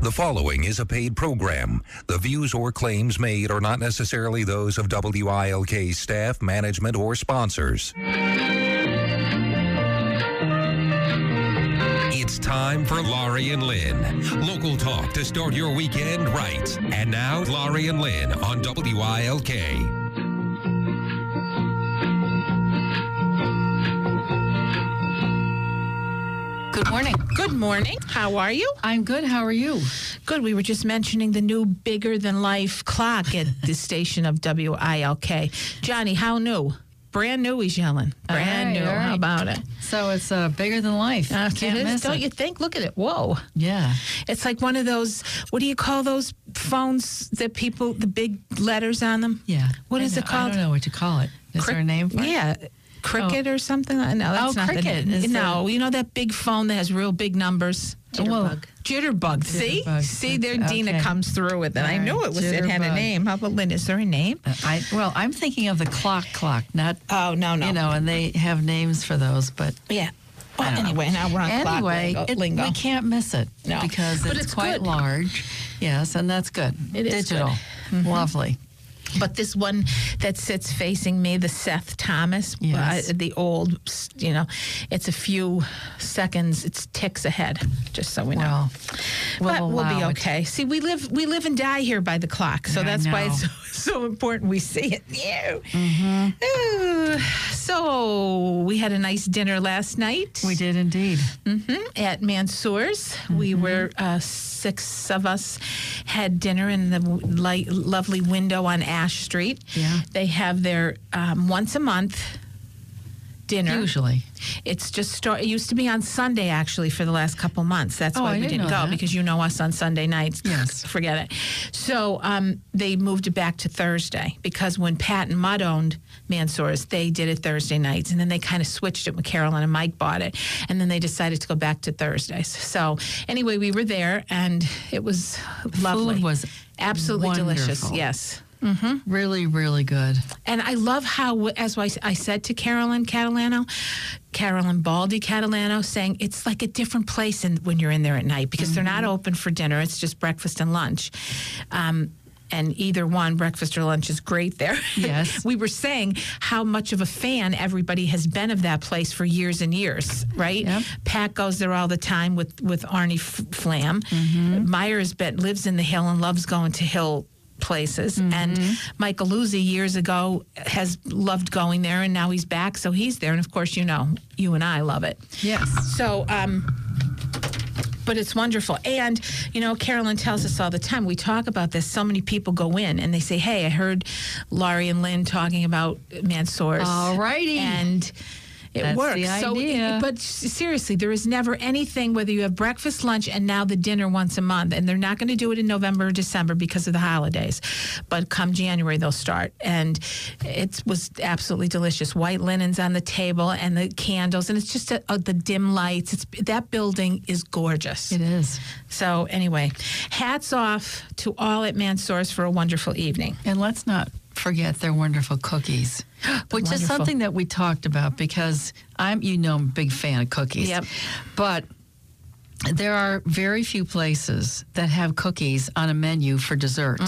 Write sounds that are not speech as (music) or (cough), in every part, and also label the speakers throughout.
Speaker 1: The following is a paid program. The views or claims made are not necessarily those of WILK staff, management, or sponsors. It's time for Laurie and Lynn. Local talk to start your weekend right. And now, Laurie and Lynn on WILK.
Speaker 2: Good morning.
Speaker 3: Good morning. How are you?
Speaker 2: I'm good. How are you?
Speaker 3: Good. We were just mentioning the new bigger than life clock at the (laughs) station of WILK. Johnny, how new? Brand new, he's yelling. Brand
Speaker 2: right,
Speaker 3: new.
Speaker 2: all
Speaker 3: How about it?
Speaker 2: So it's uh, bigger than life.
Speaker 3: Uh,
Speaker 2: Can't
Speaker 3: it is,
Speaker 2: miss
Speaker 3: don't
Speaker 2: it.
Speaker 3: you think? Look at it. Whoa.
Speaker 2: Yeah.
Speaker 3: It's like one of those, what do you call those phones that people, the big letters on them?
Speaker 2: Yeah.
Speaker 3: What
Speaker 2: I
Speaker 3: is
Speaker 2: know-
Speaker 3: it called?
Speaker 2: I don't know what to call it. Is
Speaker 3: Cric-
Speaker 2: there a name for it?
Speaker 3: Yeah. Cricket or something? No, that's
Speaker 2: Oh,
Speaker 3: not the
Speaker 2: Cricket
Speaker 3: name.
Speaker 2: is
Speaker 3: no, you know that big phone that has real big numbers?
Speaker 2: Jitterbug.
Speaker 3: Jitterbug. See?
Speaker 2: Jitterbug.
Speaker 3: See, there
Speaker 2: Okay.
Speaker 3: Dina comes through with it. I
Speaker 2: All
Speaker 3: knew it was it had a name. How about Lynn? Is there a name?
Speaker 2: I well, I'm thinking of the clock clock, not
Speaker 3: Oh, no, no.
Speaker 2: you know, and they have names for those, but
Speaker 3: Yeah. Well,
Speaker 2: I don't know.
Speaker 3: anyway, now we're on clock
Speaker 2: anyway,
Speaker 3: lingo.
Speaker 2: it- we can't miss it
Speaker 3: No.
Speaker 2: because
Speaker 3: But
Speaker 2: it's,
Speaker 3: it's
Speaker 2: quite
Speaker 3: good.
Speaker 2: large. Yes, and that's good.
Speaker 3: It is
Speaker 2: digital,
Speaker 3: good. Mm-hmm.
Speaker 2: lovely.
Speaker 3: But this one that sits facing me, the Seth Thomas,
Speaker 2: Yes.
Speaker 3: uh, the old, you know, it's a few seconds, it's ticks ahead, just so we know.
Speaker 2: Well,
Speaker 3: but
Speaker 2: we'll
Speaker 3: we'll be
Speaker 2: allow it.
Speaker 3: okay. See, we live we live and die here by the clock, so
Speaker 2: I
Speaker 3: that's why it's so, (laughs) so important we see it. Yeah.
Speaker 2: Mm-hmm.
Speaker 3: So we had a nice dinner last night
Speaker 2: We did indeed. Mhm.
Speaker 3: at Mansour's. We
Speaker 2: Mm-hmm.
Speaker 3: were uh, six of us had dinner in the light, lovely window on Ash Street.
Speaker 2: Yeah.
Speaker 3: They have their um, once a month dinner.
Speaker 2: Usually.
Speaker 3: It's just start. It used to be on Sunday actually for the last couple months. That's
Speaker 2: Oh,
Speaker 3: why
Speaker 2: I
Speaker 3: we
Speaker 2: didn't
Speaker 3: didn't go
Speaker 2: that.
Speaker 3: because you know us on Sunday nights.
Speaker 2: Yes. (laughs)
Speaker 3: forget it. So um, they moved it back to Thursday because when Pat and Mudd owned Mansour's, they did it Thursday nights, and then they kind of switched it when Carolyn and Mike bought it, and then they decided to go back to Thursdays. So anyway, we were there, and it was lovely.
Speaker 2: Food was
Speaker 3: absolutely delicious.
Speaker 2: wonderful.
Speaker 3: Yes.
Speaker 2: Really, really good.
Speaker 3: And I love how, as I I said to Carolyn Catalano, Carolyn Baldy Catalano, saying it's like a different place in, when you're in there at night because they're not mm-hmm. open for dinner. It's just breakfast and lunch. Um, and either one, breakfast or lunch, is great there.
Speaker 2: Yes. (laughs)
Speaker 3: we were saying how much of a fan everybody has been of that place for years and years, right?
Speaker 2: Yep.
Speaker 3: Pat goes there all the time with with Arnie F- Flam. Mm-hmm. Myers bet lives in the Hill and loves going to Hill places. And Michael Luzzi years ago has loved going there, and now he's back, so he's there. And of course, you know, you and I love it.
Speaker 2: Yes.
Speaker 3: So, um, but it's wonderful. And, you know, Carolyn tells us all the time, we talk about this. So many people go in and they say, Hey, I heard Laurie and Lynn talking about Mansour's.
Speaker 2: All righty.
Speaker 3: And it
Speaker 2: That's
Speaker 3: works. So, but seriously, there is never anything, whether you have breakfast, lunch, and now the dinner once a month. And they're not going to do it in November or December because of the holidays. But come January, they'll start. And it was absolutely delicious. White linens on the table and the candles. And it's just a, uh, the dim lights. It's That building is gorgeous.
Speaker 2: It is.
Speaker 3: So, anyway, hats off to all at Mansour's for a wonderful evening.
Speaker 2: And let's not forget their wonderful cookies, (gasps) which is something that we talked about because I'm, you know, I'm a big fan of cookies.
Speaker 3: Yep.
Speaker 2: But there are very few places that have cookies on a menu for dessert.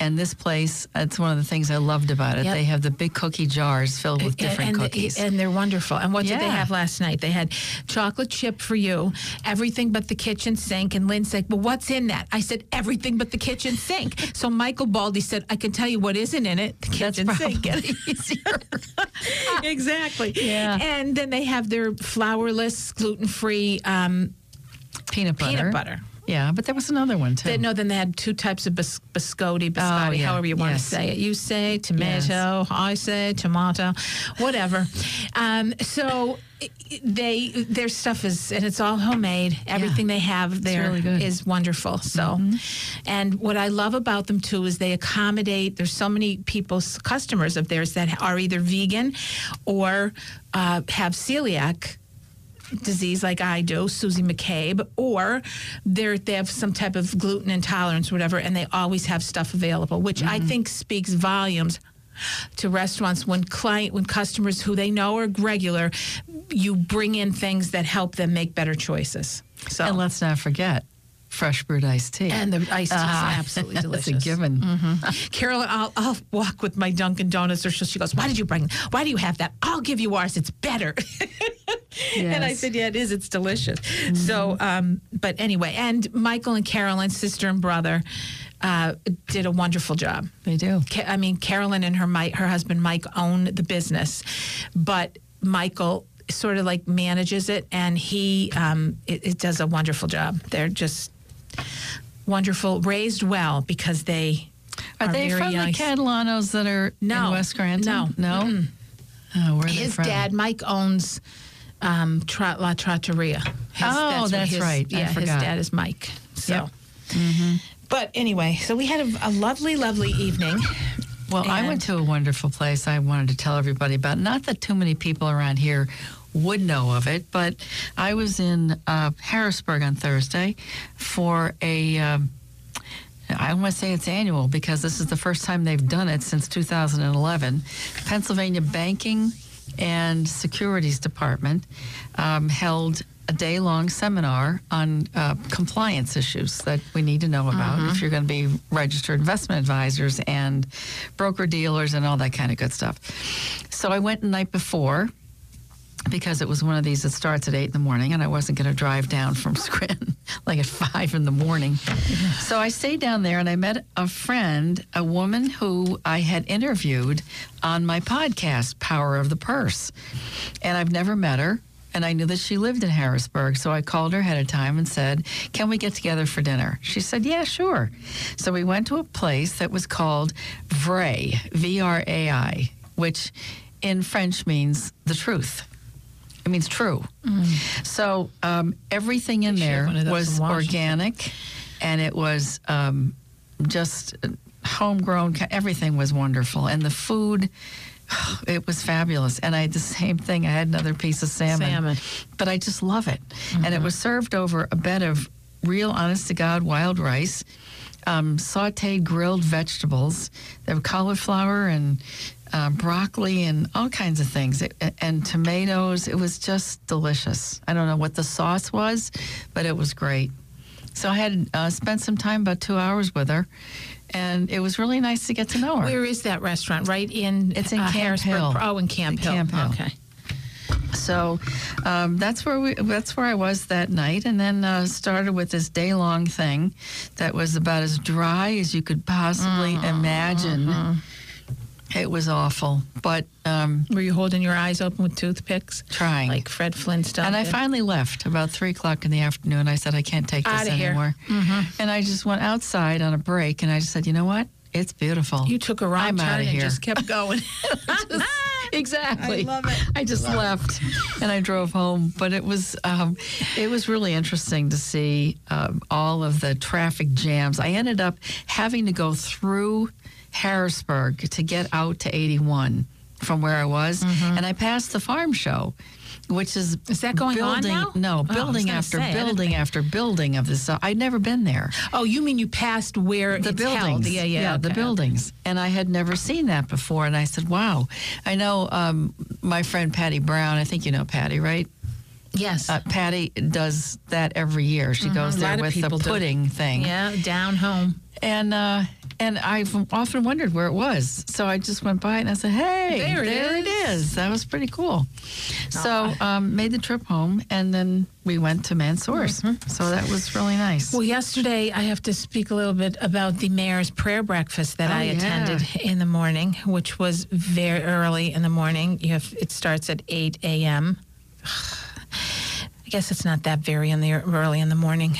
Speaker 2: And this place, it's one of the things I loved about it.
Speaker 3: Mm-hmm. Yep.
Speaker 2: They have the big cookie jars filled with different
Speaker 3: and, and,
Speaker 2: cookies.
Speaker 3: and they're wonderful. And what did they have last night? They had chocolate chip for you, everything but the kitchen sink. And Lynn said, Well, what's in that? I said, Everything but the kitchen sink. (laughs) so Michael Baldy said, I can tell you what isn't in it the
Speaker 2: That's
Speaker 3: kitchen sink. (laughs)
Speaker 2: easier. (laughs)
Speaker 3: exactly.
Speaker 2: Yeah.
Speaker 3: And then they have their flourless, gluten free um,
Speaker 2: Peanut butter.
Speaker 3: peanut butter.
Speaker 2: Yeah, but there was another one too.
Speaker 3: They, no, then they had two types of bis- biscotti, biscotti,
Speaker 2: Oh, yeah.
Speaker 3: however you want
Speaker 2: Yes.
Speaker 3: to say it. You say tomato, I say tomato, whatever. um, so they their stuff is and it's all homemade. Everything they have there is
Speaker 2: really. Mm-hmm.
Speaker 3: wonderful. So, and what I love about them too is they accommodate. There's so many people, customers of theirs that are either vegan or uh, have celiac disease like I do, Susie McCabe, or they're, they have some type of gluten intolerance, or whatever, and they always have stuff available, which I mm-hmm. think speaks volumes to restaurants when client when customers who they know are regular, you bring in things that help them make better choices. So
Speaker 2: and let's not forget fresh brewed iced tea.
Speaker 3: and the iced tea is ah, (laughs) absolutely delicious.
Speaker 2: That's a given. Mm-hmm. (laughs)
Speaker 3: Carolyn, I'll, I'll walk with my Dunkin' Donuts, or she goes, "Why did you bring? Why do you have that? I'll give you ours. It's better." (laughs) (laughs) And I said, "Yeah, it is. It's delicious." So, um, but anyway, and Michael and Carolyn, sister and brother, uh, did a wonderful job.
Speaker 2: They do.
Speaker 3: Ca- I mean, Carolyn and her her husband Mike own the business, but Michael sort of like manages it, and he um, it, it does a wonderful job. They're just wonderful, raised well because they
Speaker 2: Are, they
Speaker 3: very
Speaker 2: from
Speaker 3: young.
Speaker 2: the Catalanos that are
Speaker 3: No.
Speaker 2: in West Scranton?
Speaker 3: No.
Speaker 2: No? Oh, where are they
Speaker 3: His dad, Mike, owns um, Tra- La Trattoria. His,
Speaker 2: Oh,
Speaker 3: what
Speaker 2: that's
Speaker 3: his-
Speaker 2: right. I
Speaker 3: Yeah, his dad is Mike. So,
Speaker 2: Yep. Mm-hmm.
Speaker 3: but anyway, so we had a, a lovely, lovely evening.
Speaker 2: Well, I went to a wonderful place I wanted to tell everybody about. Not that too many people around here would know of it, but I was in uh, Harrisburg on Thursday for a. Um, I want to say it's annual because this is the first time they've done it since 2011. Pennsylvania Banking and Securities Department um, held a day long seminar on uh, compliance issues that we need to know about if you're going to be registered investment advisors and broker dealers and all that kind of good stuff. So I went the night before because it was one of these that starts at eight in the morning, and I wasn't going to drive down from (laughs) Scranton (laughs) like at five in the morning. So I stayed down there, and I met a friend, a woman who I had interviewed on my podcast, Power of the Purse, and I've never met her. And I knew that she lived in Harrisburg, so I called her ahead of time and said, "Can we get together for dinner?" She said, "Yeah, sure." So we went to a place that was called Vrai, V R A I, which in French means the truth. It means true. So um, everything in there
Speaker 3: one of those
Speaker 2: was organic, and it was um, just uh, homegrown. Everything was wonderful, and the food. (sighs) It was fabulous, and I had the same thing. I had another piece of salmon,
Speaker 3: Salmon.
Speaker 2: but I just love it. And it was served over a bed of real, honest to God, wild rice, um, sautéed grilled vegetables. There were cauliflower and uh, broccoli and all kinds of things, it, and tomatoes. It was just delicious. I don't know what the sauce was, but it was great. So I had uh, spent some time, about two hours with her, and it was really nice to get to know her.
Speaker 3: Where is that restaurant? Right in
Speaker 2: It's in
Speaker 3: uh,
Speaker 2: Camp. Hill.
Speaker 3: Oh, in Camp Hill.
Speaker 2: Camp Hill.
Speaker 3: Okay.
Speaker 2: So um, that's where we that's where I was that night, and then uh, started with this day long thing that was about as dry as you could possibly
Speaker 3: Mm-hmm.
Speaker 2: imagine. It was awful, but um,
Speaker 3: Were you holding your eyes open with toothpicks?
Speaker 2: trying.
Speaker 3: Like Fred Flintstone.
Speaker 2: and I finally left about three o'clock in the afternoon. I said I can't take this
Speaker 3: Outta here. Mm-hmm.
Speaker 2: anymore, and I just went outside on a break, and I just said, you know what? It's beautiful.
Speaker 3: You took a wrong
Speaker 2: I'm
Speaker 3: turn and
Speaker 2: here.
Speaker 3: just kept going. (laughs) (laughs)
Speaker 2: exactly.
Speaker 3: I love it.
Speaker 2: I just left and I drove home, but it was um, it was really interesting to see um, all of the traffic jams. I ended up having to go through Harrisburg to get out to 81 from where I was, and I passed the farm show. Which is
Speaker 3: Mm-hmm. Is that going on now?
Speaker 2: No,
Speaker 3: Oh,
Speaker 2: building after
Speaker 3: say,
Speaker 2: building after building of this. I'd never been there
Speaker 3: oh, you mean you passed where
Speaker 2: the buildings.
Speaker 3: held? Yeah, yeah.
Speaker 2: the
Speaker 3: okay.
Speaker 2: buildings. And I had never seen that before. And I said, wow. I know um, my friend Patty Brown, I think you know Patty, right?
Speaker 3: Yes.
Speaker 2: Uh, Patty does that every year. She goes
Speaker 3: Mm-hmm. lot
Speaker 2: there with the
Speaker 3: people do.
Speaker 2: pudding thing.
Speaker 3: yeah, down home.
Speaker 2: And uh, and I've often wondered where it was. So I just went by and I said, hey,
Speaker 3: There it is.
Speaker 2: is. That was pretty cool. So um, made the trip home and then we went to Mansour's. So that was really nice.
Speaker 3: Mm-hmm. Well, yesterday I have to speak a little bit about the mayor's prayer breakfast that
Speaker 2: Oh,
Speaker 3: I
Speaker 2: yeah.
Speaker 3: attended in the morning, which was very early in the morning. You have it starts at eight a.m. (sighs) I guess it's not that very in the early in the morning.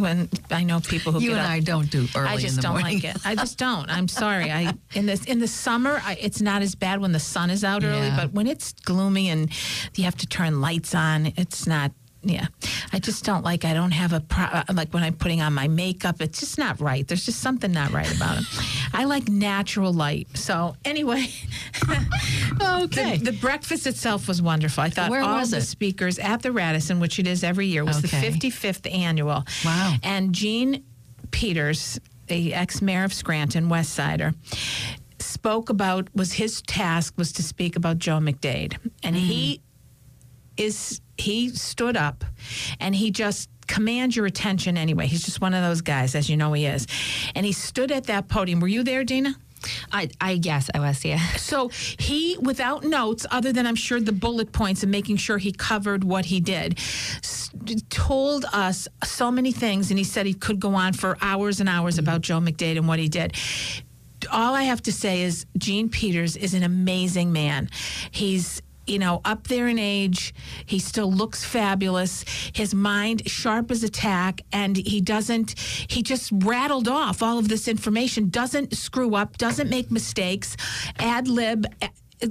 Speaker 3: When I know people who
Speaker 2: You
Speaker 3: get
Speaker 2: and
Speaker 3: up.
Speaker 2: I don't do early
Speaker 3: I just don't
Speaker 2: morning.
Speaker 3: like it. I just don't. I'm sorry. I in this in the summer, I, it's not as bad when the sun is out early,
Speaker 2: Yeah.
Speaker 3: but when it's gloomy and you have to turn lights on, it's not. Yeah, I just don't like. I don't have a pro, uh, like when I'm putting on my makeup. It's just not right. There's just something not right about it. (sighs) I like natural light. So anyway, (laughs) (laughs)
Speaker 2: Okay.
Speaker 3: the, the breakfast itself was wonderful. I thought
Speaker 2: Where
Speaker 3: all
Speaker 2: was
Speaker 3: the
Speaker 2: it?
Speaker 3: speakers at the Radisson, which it is every year, was
Speaker 2: Okay.
Speaker 3: the 55th annual.
Speaker 2: Wow.
Speaker 3: And Gene Peters, the ex-mayor of Scranton, West Sider, spoke about was his task was to speak about Joe McDade, and he is he stood up and he just commands your attention anyway. He's just one of those guys, as you know he is, and he stood at that podium. Were you there, Dina?
Speaker 4: I, I yes, I was. Yeah. (laughs)
Speaker 3: So he, without notes, other than I'm sure the bullet points and making sure he covered what he did, s- told us so many things. And he said he could go on for hours and hours about Joe McDade and what he did. All I have to say is Gene Peters is an amazing man. He's you know, up there in age, he still looks fabulous. His mind sharp as a tack, and he doesn't. He just rattled off all of this information. Doesn't screw up. Doesn't make mistakes. Ad lib.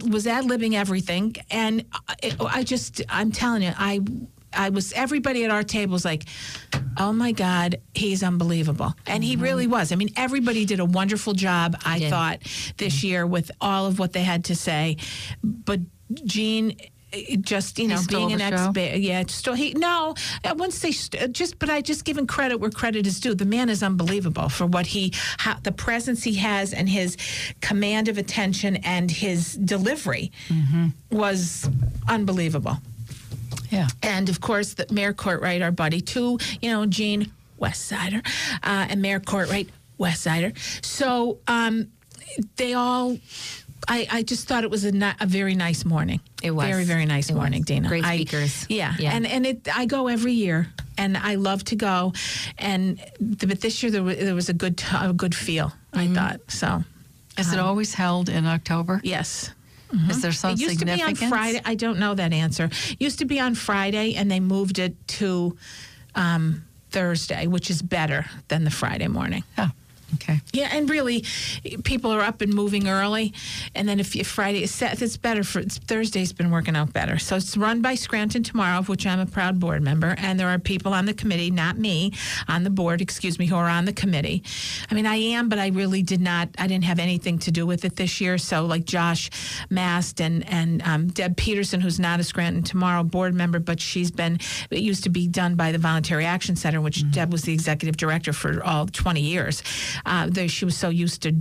Speaker 3: Was ad libbing everything, and I, I just, I'm telling you, I. I was everybody at our table was like, "Oh my God, he's unbelievable," and he really was. I mean, everybody did a wonderful job. I
Speaker 4: did.
Speaker 3: thought this year with all of what they had to say, but Gene. eh, Just you know, being an expert, yeah. Still, he no. I wouldn't say st- just, but I just giving credit where credit is due. The man is unbelievable for what he, how, the presence he has, and his command of attention and his delivery was unbelievable.
Speaker 2: Yeah.
Speaker 3: And of course, the Mayor Courtright, our buddy, too, you know, Gene Westsider, uh, and Mayor Courtright, Westsider. So um, they all, I, I just thought it was a, a very nice morning.
Speaker 4: It was.
Speaker 3: Very, very nice
Speaker 4: It
Speaker 3: morning,
Speaker 4: was.
Speaker 3: Dina.
Speaker 4: Great
Speaker 3: I-
Speaker 4: speakers.
Speaker 3: yeah.
Speaker 4: Yeah.
Speaker 3: And, and it, I go every year. And I love to go, and th- but this year there was, there was a good a good feel. I
Speaker 4: Mm-hmm.
Speaker 3: thought so.
Speaker 2: Is it always held in October?
Speaker 3: Yes,
Speaker 2: Is there some
Speaker 3: it used to be on? Friday. I don't know that answer. Used to be on Friday, and they moved it to um, Thursday, which is better than the Friday morning.
Speaker 2: Oh, okay.
Speaker 3: Yeah, and really, people are up and moving early, and then if, if Friday is set, it's better for it's, Thursday's been working out better. So it's run by Scranton tomorrow, of which I'm a proud board member, and there are people on the committee, not me, on the board, excuse me, who are on the committee. I mean, I am, but I really did not. I didn't have anything to do with it this year. So like Josh Mast and and um, Deb Peterson, who's not a Scranton tomorrow board member, but she's been. It used to be done by the Voluntary Action Center, which Deb was the executive director for all 20 years. Uh, there, she was so used to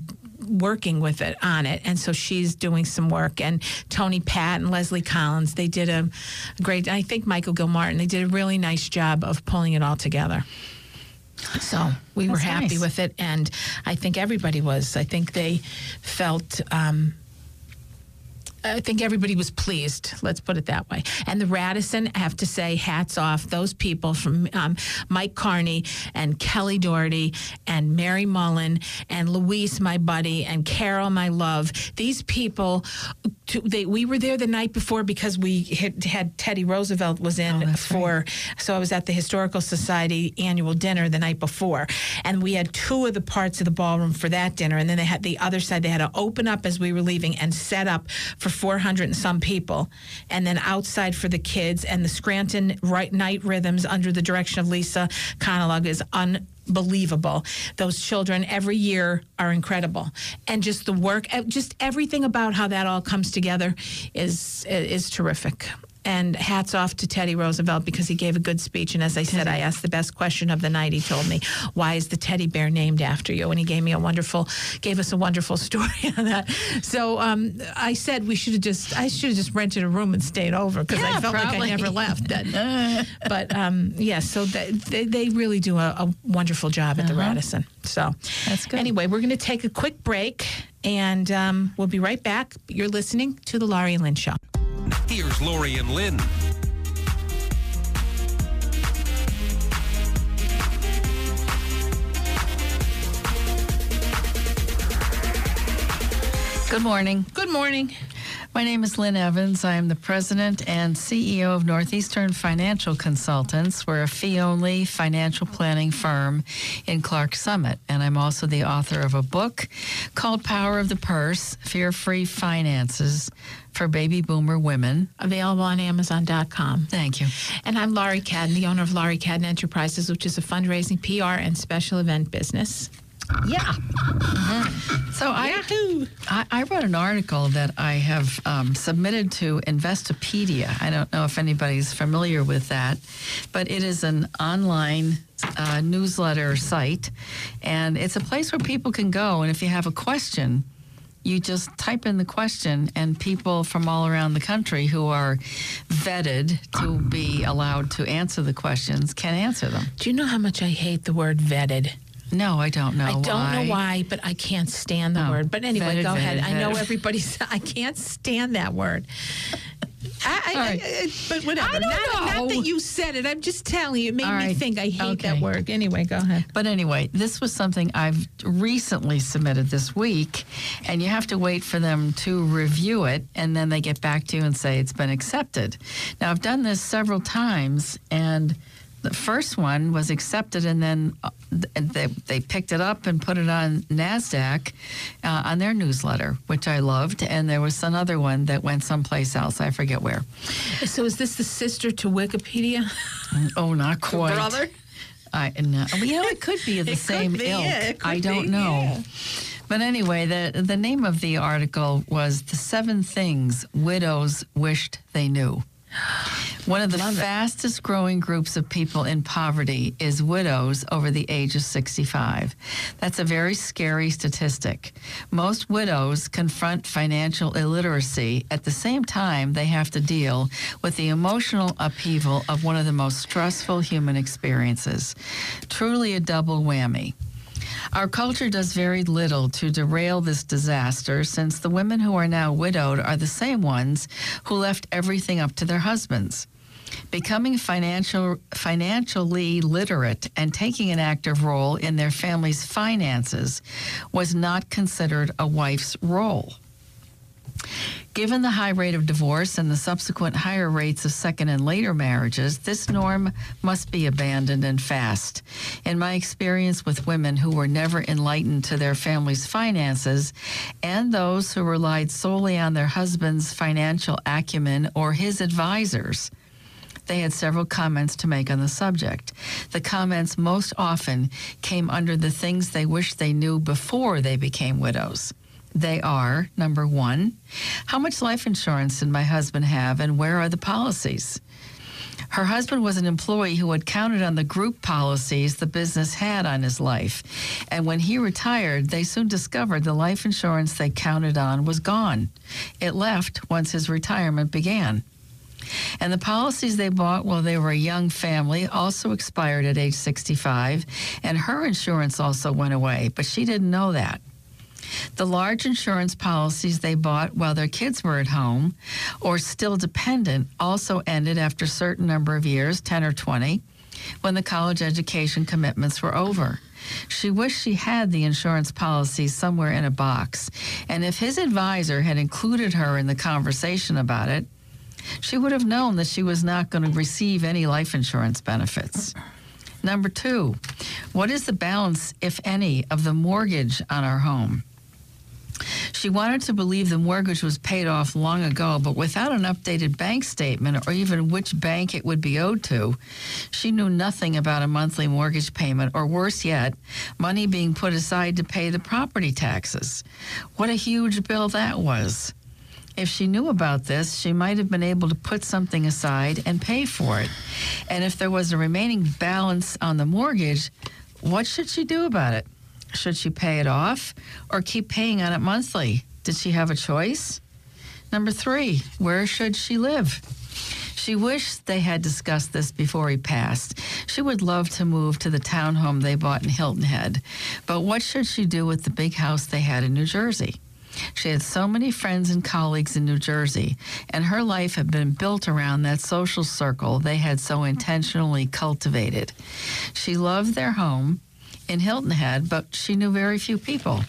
Speaker 3: working with it on it. And so she's doing some work. And tony pat and leslie collins they did a great i think michael gilmartin they did a really nice job of pulling it all together. So we were happy
Speaker 2: nice.
Speaker 3: with it. And i think everybody was. I think they felt um, I think everybody was pleased. Let's put it that way. And the Radisson, I have to say, hats off. Those people from um, Mike Carney and Kelly Doherty and Mary Mullen and Luis, my buddy, and Carol, my love. These people, to, they, we were there the night before because we had, had Teddy Roosevelt was in
Speaker 2: Oh,
Speaker 3: for. So I was at the Historical Society annual dinner the night before, and we had two of the parts of the ballroom for that dinner, and then they had the other side. They had to open up as we were leaving and set up for 400 and some people, and then outside for the kids. And the Scranton right night rhythms under the direction of Lisa Conalog is unbelievable. Those children every year are incredible, and just the work, eh, just everything about how that all comes together is is terrific. And hats off to Teddy Roosevelt because he gave a good speech. And as I said, I asked the best question of the night. He told me, "Why is the teddy bear named after you?" And he gave me a wonderful, gave us a wonderful (laughs) story on that. So um, I said we should have just, I should have just rented a room and stayed over because I
Speaker 2: Yeah,
Speaker 3: felt like I never left. Then. (laughs) but um, yeah, so th- they, they really do a, a wonderful job at the Radisson. So
Speaker 2: That's good.
Speaker 3: Anyway, we're going to take a quick break, and um, we'll be right back. You're listening to the Laurie Lynn Show.
Speaker 1: Here's Laurie and Lynn.
Speaker 2: Good morning.
Speaker 3: Good morning.
Speaker 2: My name is Lynn Evans. I am the president and CEO of Northeastern Financial Consultants. We're a fee only financial planning firm in Clarks Summit. And I'm also the author of a book called Power of the Purse Fear Free Finances for Baby Boomer Women.
Speaker 3: Available on Amazon.com.
Speaker 2: Thank you.
Speaker 3: And I'm Laurie Cadden, the owner of Laurie Cadden Enterprises, which is a fundraising, PR, and special event business.
Speaker 2: Yeah. So I, I I wrote an article that I have um, submitted to Investopedia. I don't know if anybody's familiar with that, but it is an online uh, newsletter site, and it's a place where people can go. And if you have a question, you just type in the question, and people from all around the country who are vetted to be allowed to answer the questions can answer them.
Speaker 3: Do you know how much I hate the word vetted?
Speaker 2: No, I don't know.
Speaker 3: I don't
Speaker 2: why.
Speaker 3: know why, but I can't stand the
Speaker 2: Oh,
Speaker 3: word. But anyway,
Speaker 2: vetted,
Speaker 3: go ahead.
Speaker 2: vetted,
Speaker 3: I know
Speaker 2: vetted.
Speaker 3: everybody's. (laughs) I can't stand that word. I,
Speaker 2: right.
Speaker 3: I- I- but whatever.
Speaker 2: I don't
Speaker 3: not, not that you said it. I'm just telling you. It made
Speaker 2: All
Speaker 3: me
Speaker 2: right.
Speaker 3: think. I hate that
Speaker 2: Okay.
Speaker 3: word. Anyway, go ahead.
Speaker 2: But anyway, this was something I've recently submitted this week, and you have to wait for them to review it, and then they get back to you and say it's been accepted. Now, I've done this several times, and the first one was accepted, and then uh, they, they picked it up and put it on NASDAQ uh, on their newsletter, which I loved, and there was another one that went someplace else. I forget where.
Speaker 3: So is this the sister to Wikipedia? (laughs)
Speaker 2: Oh, not quite.
Speaker 3: brother?
Speaker 2: I no. You know, it could be the (laughs)
Speaker 3: It could
Speaker 2: same
Speaker 3: be,
Speaker 2: ilk.
Speaker 3: yeah, it could
Speaker 2: I don't
Speaker 3: be,
Speaker 2: know.
Speaker 3: yeah.
Speaker 2: But anyway, the the name of the article was "The Seven Things Widows Wished They Knew." (gasps) (gasps) One of the fastest growing groups of people in poverty is widows over the age of 65. That's a very scary statistic. Most widows confront financial illiteracy at the same time they have to deal with the emotional upheaval of one of the most stressful human experiences. Truly a double whammy. Our culture does very little to derail this disaster since the women who are now widowed are the same ones who left everything up to their husbands. Becoming financial, financially literate and taking an active role in their family's finances was not considered a wife's role. Given the high rate of divorce and the subsequent higher rates of second and later marriages, this norm must be abandoned and fast. In my experience with women who were never enlightened to their family's finances and those who relied solely on their husband's financial acumen or his advisors, they had several comments to make on the subject. The comments most often came under the things they wished they knew before they became widows. They are number one, how much life insurance did my husband have and where are the policies? Her husband was an employee who had counted on the group policies the business had on his life. And when he retired, they soon discovered the life insurance they counted on was gone. It left once his retirement began. And the policies they bought while they were a young family also expired at age 65, and her insurance also went away, but she didn't know that. The large insurance policies they bought while their kids were at home or still dependent also ended after a certain number of years, 10 or 20, when the college education commitments were over. She wished she had the insurance policies somewhere in a box, and if his advisor had included her in the conversation about it, she would have known that she was not going to receive any life insurance benefits. Number two, what is the balance, if any, of the mortgage on our home? She wanted to believe the mortgage was paid off long ago, but without an updated bank statement or even which bank it would be owed to, she knew nothing about a monthly mortgage payment, or worse yet, money being put aside to pay the property taxes. What a huge bill that was. If she knew about this, she might have been able to put something aside and pay for it. And if there was a remaining balance on the mortgage, what should she do about it? Should she pay it off or keep paying on it monthly? Did she have a choice? Number three, where should she live? She wished they had discussed this before he passed. She would love to move to the townhome they bought in Hilton Head. But what should she do with the big house they had in New Jersey? She had so many friends and colleagues in New Jersey, and her life had been built around that social circle they had so intentionally cultivated. She loved their home. in Hilton Head, but she knew very few people.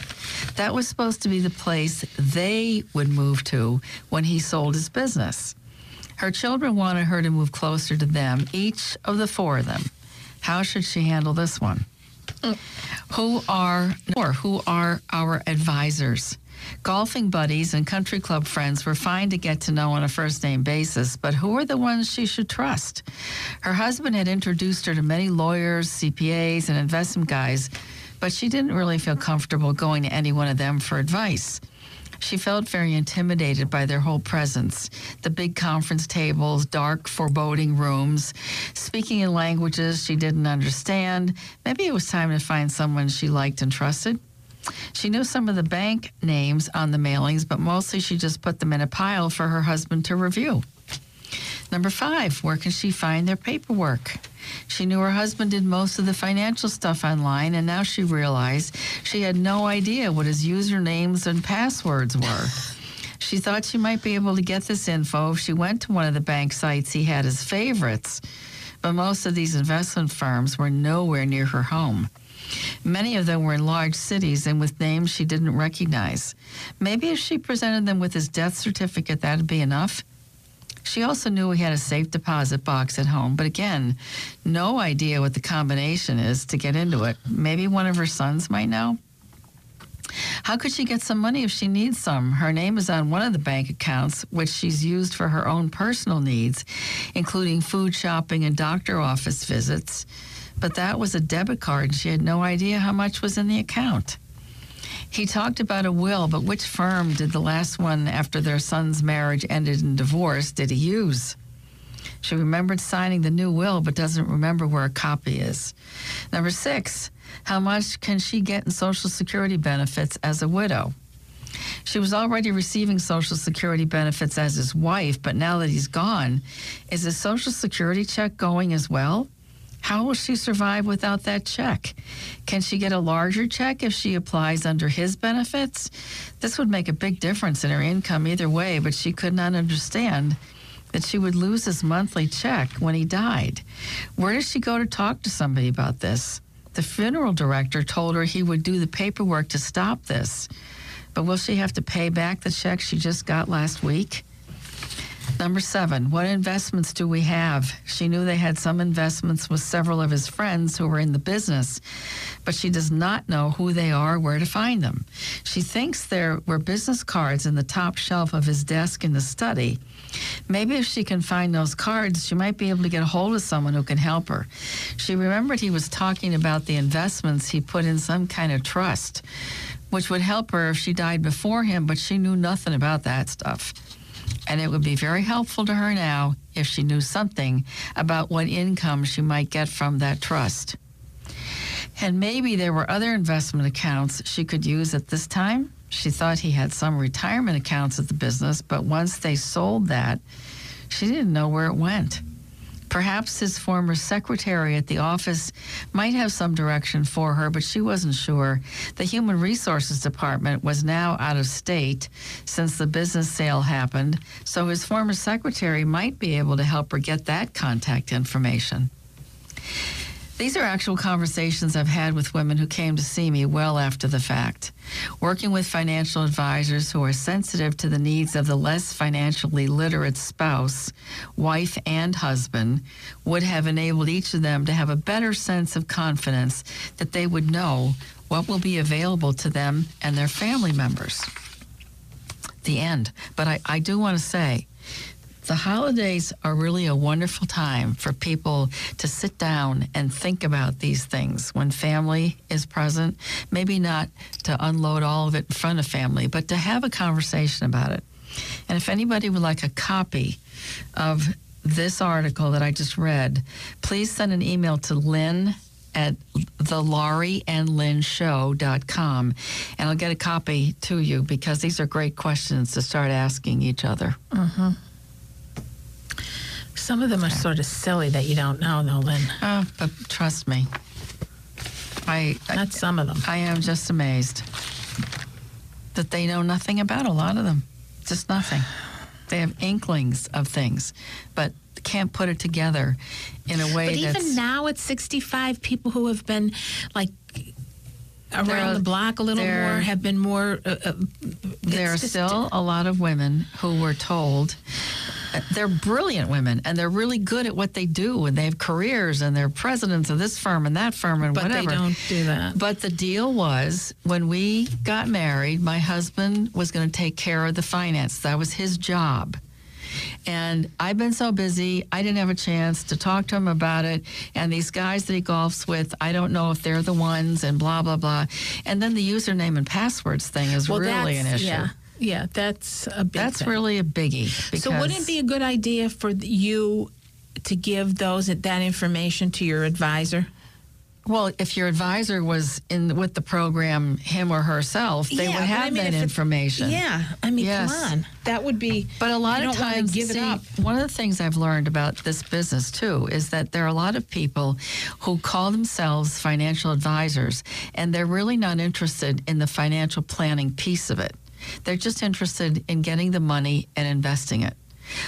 Speaker 2: That was supposed to be the place they would move to when he sold his business. Her children wanted her to move closer to them, each of the four of them. How should she handle this one? Mm. Who are or who are our advisors? Golfing buddies and country club friends were fine to get to know on a first name basis, but who are the ones she should trust? Her husband had introduced her to many lawyers, CPAs, and investment guys, but she didn't really feel comfortable going to any one of them for advice. She felt very intimidated by their whole presence the big conference tables, dark, foreboding rooms, speaking in languages she didn't understand. Maybe it was time to find someone she liked and trusted. She knew some of the bank names on the mailings, but mostly she just put them in a pile for her husband to review. Number five, where can she find their paperwork? She knew her husband did most of the financial stuff online, and now she realized she had no idea what his usernames and passwords were. (laughs) she thought she might be able to get this info if she went to one of the bank sites he had as favorites, but most of these investment firms were nowhere near her home. Many of them were in large cities and with names she didn't recognize. Maybe if she presented them with his death certificate, that'd be enough. She also knew he had a safe deposit box at home, but again, no idea what the combination is to get into it. Maybe one of her sons might know. How could she get some money if she needs some? Her name is on one of the bank accounts, which she's used for her own personal needs, including food shopping and doctor office visits. But that was a debit card, and she had no idea how much was in the account. He talked about a will, but which firm did the last one after their son's marriage ended in divorce did he use? She remembered signing the new will, but doesn't remember where a copy is. Number six, how much can she get in Social Security benefits as a widow? She was already receiving Social Security benefits as his wife, but now that he's gone, is his Social Security check going as well? How will she survive without that check? Can she get a larger check if she applies under his benefits? This would make a big difference in her income either way, but she could not understand that she would lose his monthly check when he died. Where does she go to talk to somebody about this? The funeral director told her he would do the paperwork to stop this. But will she have to pay back the check she just got last week? Number seven, what investments do we have? She knew they had some investments with several of his friends who were in the business, but she does not know who they are, where to find them. She thinks there were business cards in the top shelf of his desk in the study. Maybe if she can find those cards, she might be able to get a hold of someone who can help her. She remembered he was talking about the investments he put in some kind of trust, which would help her if she died before him, but she knew nothing about that stuff. And it would be very helpful to her now if she knew something about what income she might get from that trust. And maybe there were other investment accounts she could use at this time. She thought he had some retirement accounts at the business, but once they sold that, she didn't know where it went. Perhaps his former secretary at the office might have some direction for her, but she wasn't sure. The Human Resources Department was now out of state since the business sale happened, so his former secretary might be able to help her get that contact information. These are actual conversations I've had with women who came to see me well after the fact. Working with financial advisors who are sensitive to the needs of the less financially literate spouse, wife, and husband would have enabled each of them to have a better sense of confidence that they would know what will be available to them and their family members. The end. But I, I do want to say, the holidays are really a wonderful time for people to sit down and think about these things when family is present. Maybe not to unload all of it in front of family, but to have a conversation about it. And if anybody would like a copy of this article that I just read, please send an email to Lynn at the Laurie and Lynn Show.com and I'll get a copy to you because these are great questions to start asking each other. Mm-hmm.
Speaker 3: Some of them are sort of silly that you don't know, though, Lynn.
Speaker 2: Uh, but trust me, I, I
Speaker 3: Not some of them.
Speaker 2: I am just amazed that they know nothing about a lot of them. Just nothing. They have inklings of things, but can't put it together in a way
Speaker 3: But even now at 65, people who have been like around the block a little more have been more. Uh, uh,
Speaker 2: there are still a lot of women who were told they're brilliant women and they're really good at what they do and they have careers and they're presidents of this firm and that firm and
Speaker 3: But they
Speaker 2: whatever.
Speaker 3: don't do that.
Speaker 2: But the deal was when we got married, my husband was going to take care of the finance. That was his job. And I've been so busy, I didn't have a chance to talk to him about it. And these guys that he golfs with, I don't know if they're the ones, and blah, blah, blah. And then the username and passwords thing is
Speaker 3: well,
Speaker 2: really an issue.
Speaker 3: Yeah, yeah, that's a.
Speaker 2: That's
Speaker 3: thing.
Speaker 2: really a biggie.
Speaker 3: So wouldn't it be a good idea for you to give those that information to your advisor?
Speaker 2: Well, if your advisor was in with the program, him or herself, they
Speaker 3: Yeah,
Speaker 2: would have
Speaker 3: I mean,
Speaker 2: that
Speaker 3: if it-
Speaker 2: information.
Speaker 3: Yeah, I mean,
Speaker 2: Yes.
Speaker 3: come on, that would be.
Speaker 2: But a lot of times,
Speaker 3: give it up.
Speaker 2: one of the things I've learned about this business too is that there are a lot of people who call themselves financial advisors, and they're really not interested in the financial planning piece of it. They're just interested in getting the money and investing it.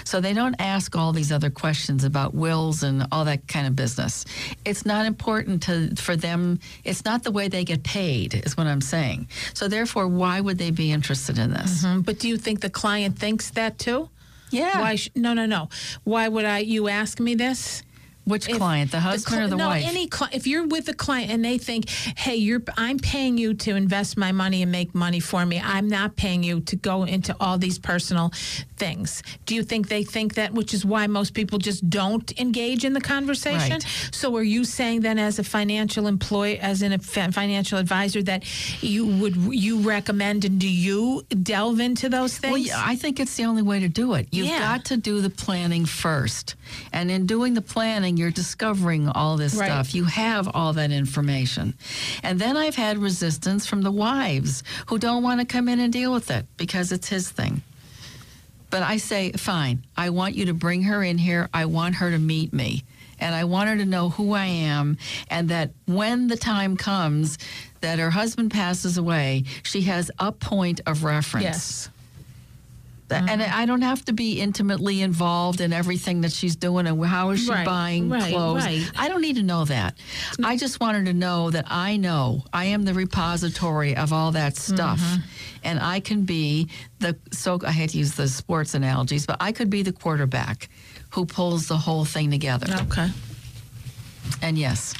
Speaker 2: So they don't ask all these other questions about wills and all that kind of business. It's not important to for them. It's not the way they get paid, is what I'm saying. So therefore, why would they be interested in this?
Speaker 3: Mhm, But do you think the client thinks that too?
Speaker 2: Yeah.
Speaker 3: Why? Sh- no, no, no. Why would I? You ask me this?
Speaker 2: Which
Speaker 3: If
Speaker 2: client, the husband
Speaker 3: cli-
Speaker 2: or the
Speaker 3: no,
Speaker 2: wife?
Speaker 3: any cli- if you're with a client and they think, "Hey, you're I'm paying you to invest my money and make money for me. I'm not paying you to go into all these personal things." Do you think they think that, which is why most people just don't engage in the conversation?
Speaker 2: Right.
Speaker 3: So, are you saying then, as a financial employee, as in a financial advisor, that you would you recommend and do you delve into those things?
Speaker 2: Well, yeah, I think it's the only way to do it. You've
Speaker 3: Yeah.
Speaker 2: got to do the planning first. And in doing the planning, you're discovering all this
Speaker 3: Right.
Speaker 2: stuff. You have all that information. And then I've had resistance from the wives who don't want to come in and deal with it because it's his thing. But I say, fine, I want you to bring her in here. I want her to meet me. And I want her to know who I am and that when the time comes that her husband passes away, she has a point of reference.
Speaker 3: yes.
Speaker 2: And
Speaker 3: Mm-hmm.
Speaker 2: I don't have to be intimately involved in everything that she's doing and how is she
Speaker 3: Right,
Speaker 2: buying
Speaker 3: right,
Speaker 2: clothes.
Speaker 3: right.
Speaker 2: I don't need to know that. I just want her to know that I know I am the repository of all that stuff.
Speaker 3: Mm-hmm.
Speaker 2: And I can be the, so I hate to use the sports analogies, but I could be the quarterback who pulls the whole thing together.
Speaker 3: Okay.
Speaker 2: And yes,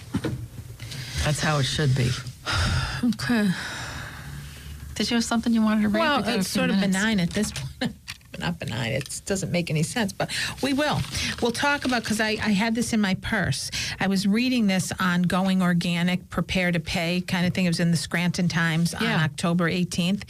Speaker 2: that's how it should be. (sighs)
Speaker 3: Okay.
Speaker 2: Did you have something you wanted to read?
Speaker 3: Well,
Speaker 2: We got a
Speaker 3: it's sort of
Speaker 2: minutes.
Speaker 3: benign at this point. Not benign. It doesn't make any sense, but we will. We'll talk about because I, I had this in my purse. I was reading this on Going Organic, Prepare to Pay kind of thing. It was in the Scranton Times on October 18th,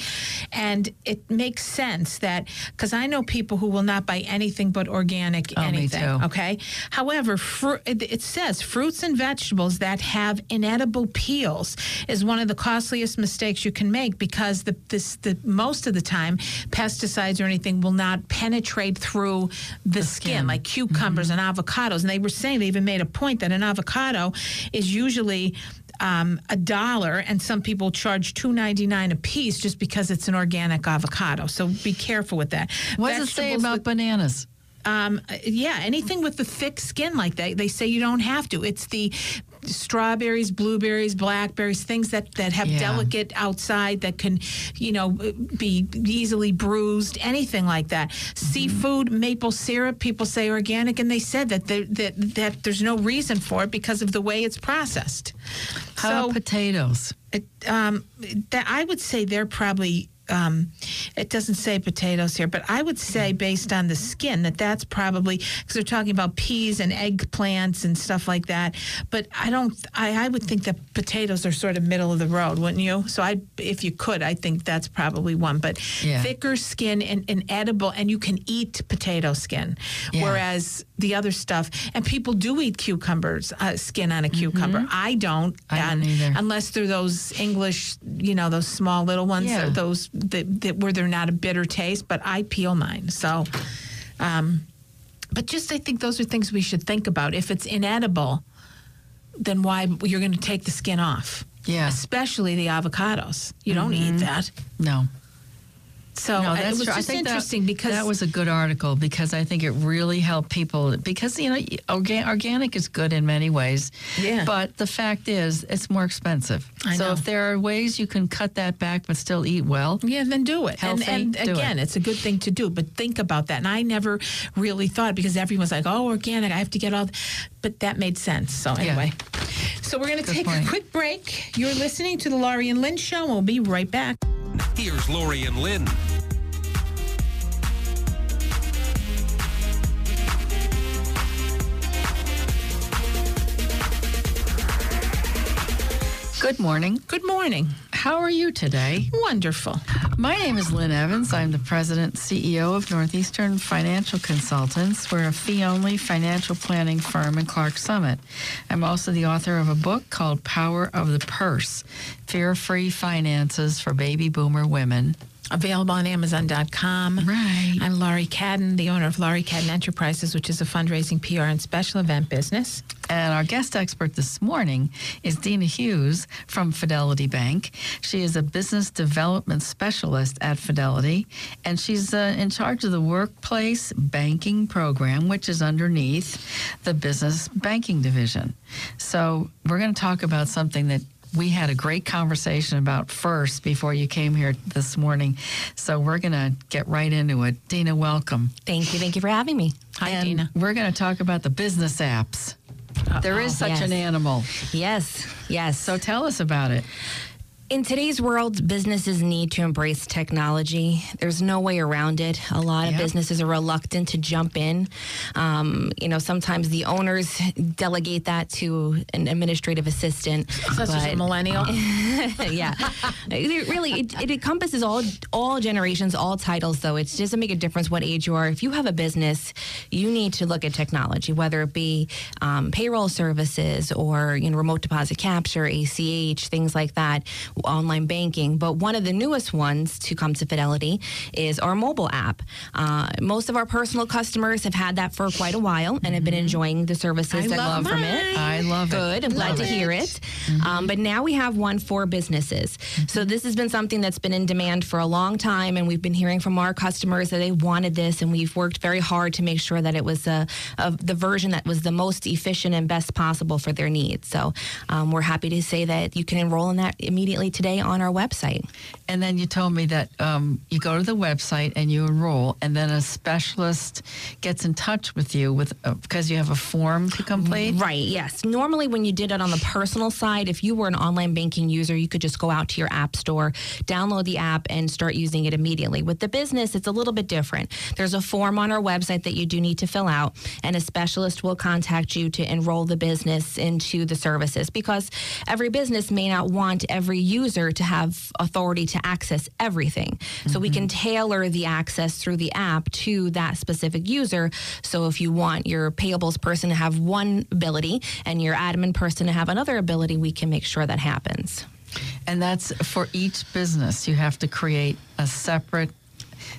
Speaker 3: and it makes sense that because I know people who will not buy anything but organic
Speaker 2: Oh, me
Speaker 3: anything.
Speaker 2: too.
Speaker 3: Okay. However, it, it says fruits and vegetables that have inedible peels is one of the costliest mistakes you can make because the this the most of the time pesticides or anything will not penetrate through the, skin,
Speaker 2: skin.
Speaker 3: like cucumbers and avocados. And they were saying they even made a point that an avocado is usually um, a dollar, and some people charge two ninety nine a piece just because it's an organic avocado. So be careful with that.
Speaker 2: What does it say about
Speaker 3: with-
Speaker 2: bananas?
Speaker 3: um, yeah, anything with the thick skin like that, they say you don't have to. It's the strawberries, blueberries, blackberries, things that, that have
Speaker 2: Yeah.
Speaker 3: delicate outside that can, you know, be easily bruised, anything like that.
Speaker 2: Mm-hmm.
Speaker 3: Seafood, maple syrup, people say organic, and they said that, that, that there's no reason for it because of the way it's processed.
Speaker 2: How
Speaker 3: so,
Speaker 2: about potatoes?
Speaker 3: it, um, that I would say they're probably. Um, it doesn't say potatoes here, but I would say based on the skin that that's probably because they're talking about peas and eggplants and stuff like that. But I don't. I, I would think that potatoes are sort of middle of the road, wouldn't you? So I, if you could, I think that's probably one. But
Speaker 2: Yeah.
Speaker 3: thicker skin and, and edible, and you can eat potato skin,
Speaker 2: Yeah.
Speaker 3: whereas the other stuff, and people do eat cucumbers uh, skin on a cucumber. I don't.
Speaker 2: Mm-hmm. I don't
Speaker 3: and-
Speaker 2: either.
Speaker 3: unless they're those English, you know, those small little ones,
Speaker 2: Yeah.
Speaker 3: those that, that where they're not a bitter taste. But I peel mine, so. Um, but just I think those are things we should think about. If it's inedible, then why you're going to take the skin off?
Speaker 2: Yeah.
Speaker 3: especially the avocados. You don't eat that.
Speaker 2: No.
Speaker 3: So
Speaker 2: No, that's
Speaker 3: it was
Speaker 2: true.
Speaker 3: Just
Speaker 2: think that-
Speaker 3: interesting because
Speaker 2: that was a good article because I think it really helped people because you know orga- organic is good in many ways.
Speaker 3: Yeah.
Speaker 2: But the fact is, it's more expensive.
Speaker 3: I
Speaker 2: so
Speaker 3: know.
Speaker 2: if there are ways you can cut that back but still eat well,
Speaker 3: Yeah, then do it.
Speaker 2: Healthy,
Speaker 3: and and again,
Speaker 2: it.
Speaker 3: it's a good thing to do, but think about that. And I never really thought because everyone's like, "Oh, organic, I have to get all," but that made sense. So anyway, so we're going to take
Speaker 2: point.
Speaker 3: a quick break. You're listening to the Laurie and Lynn Show. We'll be right back.
Speaker 1: Here's Laurie and Lynn.
Speaker 2: good morning.
Speaker 3: Good morning.
Speaker 2: How are you today?
Speaker 3: Wonderful.
Speaker 2: My name is Lynn Evans. I'm the president CEO of Northeastern Financial Consultants. We're a fee only financial planning firm in Clarks Summit. I'm also the author of a book called Power of the Purse Fear Free Finances for Baby Boomer Women.
Speaker 3: Available on Amazon.com.
Speaker 2: Right.
Speaker 3: I'm Laurie Cadden, the owner of Laurie Cadden Enterprises, which is a fundraising, PR, and special event business.
Speaker 2: And our guest expert this morning is Dina Hughes from Fidelity Bank. She is a business development specialist at Fidelity, and she's uh, in charge of the workplace banking program, which is underneath the business banking division. So, we're going to talk about something that we had a great conversation about first before you came here this morning. So, we're going to get right into it. Dina, welcome.
Speaker 4: Thank you. Thank you for having me.
Speaker 3: Hi,
Speaker 2: and
Speaker 3: Dina.
Speaker 2: We're going to talk about the business apps. There is such
Speaker 4: Yes.
Speaker 2: an animal.
Speaker 4: Yes, yes.
Speaker 2: So tell us about it.
Speaker 4: In today's world, businesses need to embrace technology. There's no way around it. A lot of businesses are reluctant to jump in. Um, you know, sometimes the owners delegate that to an administrative assistant.
Speaker 3: Such as a millennial. (laughs)
Speaker 4: yeah, it really it, it encompasses all all generations, all titles. Though it doesn't make a difference what age you are. If you have a business, you need to look at technology, whether it be um, payroll services or you know remote deposit capture, ACH, things like that, online banking. But one of the newest ones to come to Fidelity is our mobile app. Uh, most of our personal customers have had that for quite a while and have been enjoying the services
Speaker 3: I
Speaker 4: that
Speaker 3: love
Speaker 4: from it.
Speaker 2: I love it.
Speaker 4: Good. I'm glad
Speaker 3: Love
Speaker 4: to hear
Speaker 3: it.
Speaker 4: it. Um, but now we have one for businesses. So this has been something that's been in demand for a long time, and we've been hearing from our customers that they wanted this, and we've worked very hard to make sure that it was a, a, the version that was the most efficient and best possible for their needs. So um, we're happy to say that you can enroll in that immediately today on our website.
Speaker 2: And then you told me that um, you go to the website and you enroll, and then a specialist gets in touch with you with uh, because you have a form to complete.
Speaker 4: Right, yes. Normally, when you did it on the personal side, if you were an online banking user, you could just go out to your app store, download the app, and start using it immediately. With the business, it's a little bit different. There's a form on our website that you do need to fill out, and a specialist will contact you to enroll the business into the services because every business may not want every user to have authority to access everything. So we can mm-hmm. tailor the access through the app to that specific user. So if you want your payables person to have one ability and your admin person to have another ability, we can make sure that happens.
Speaker 2: And that's for each business. You have to create a separate.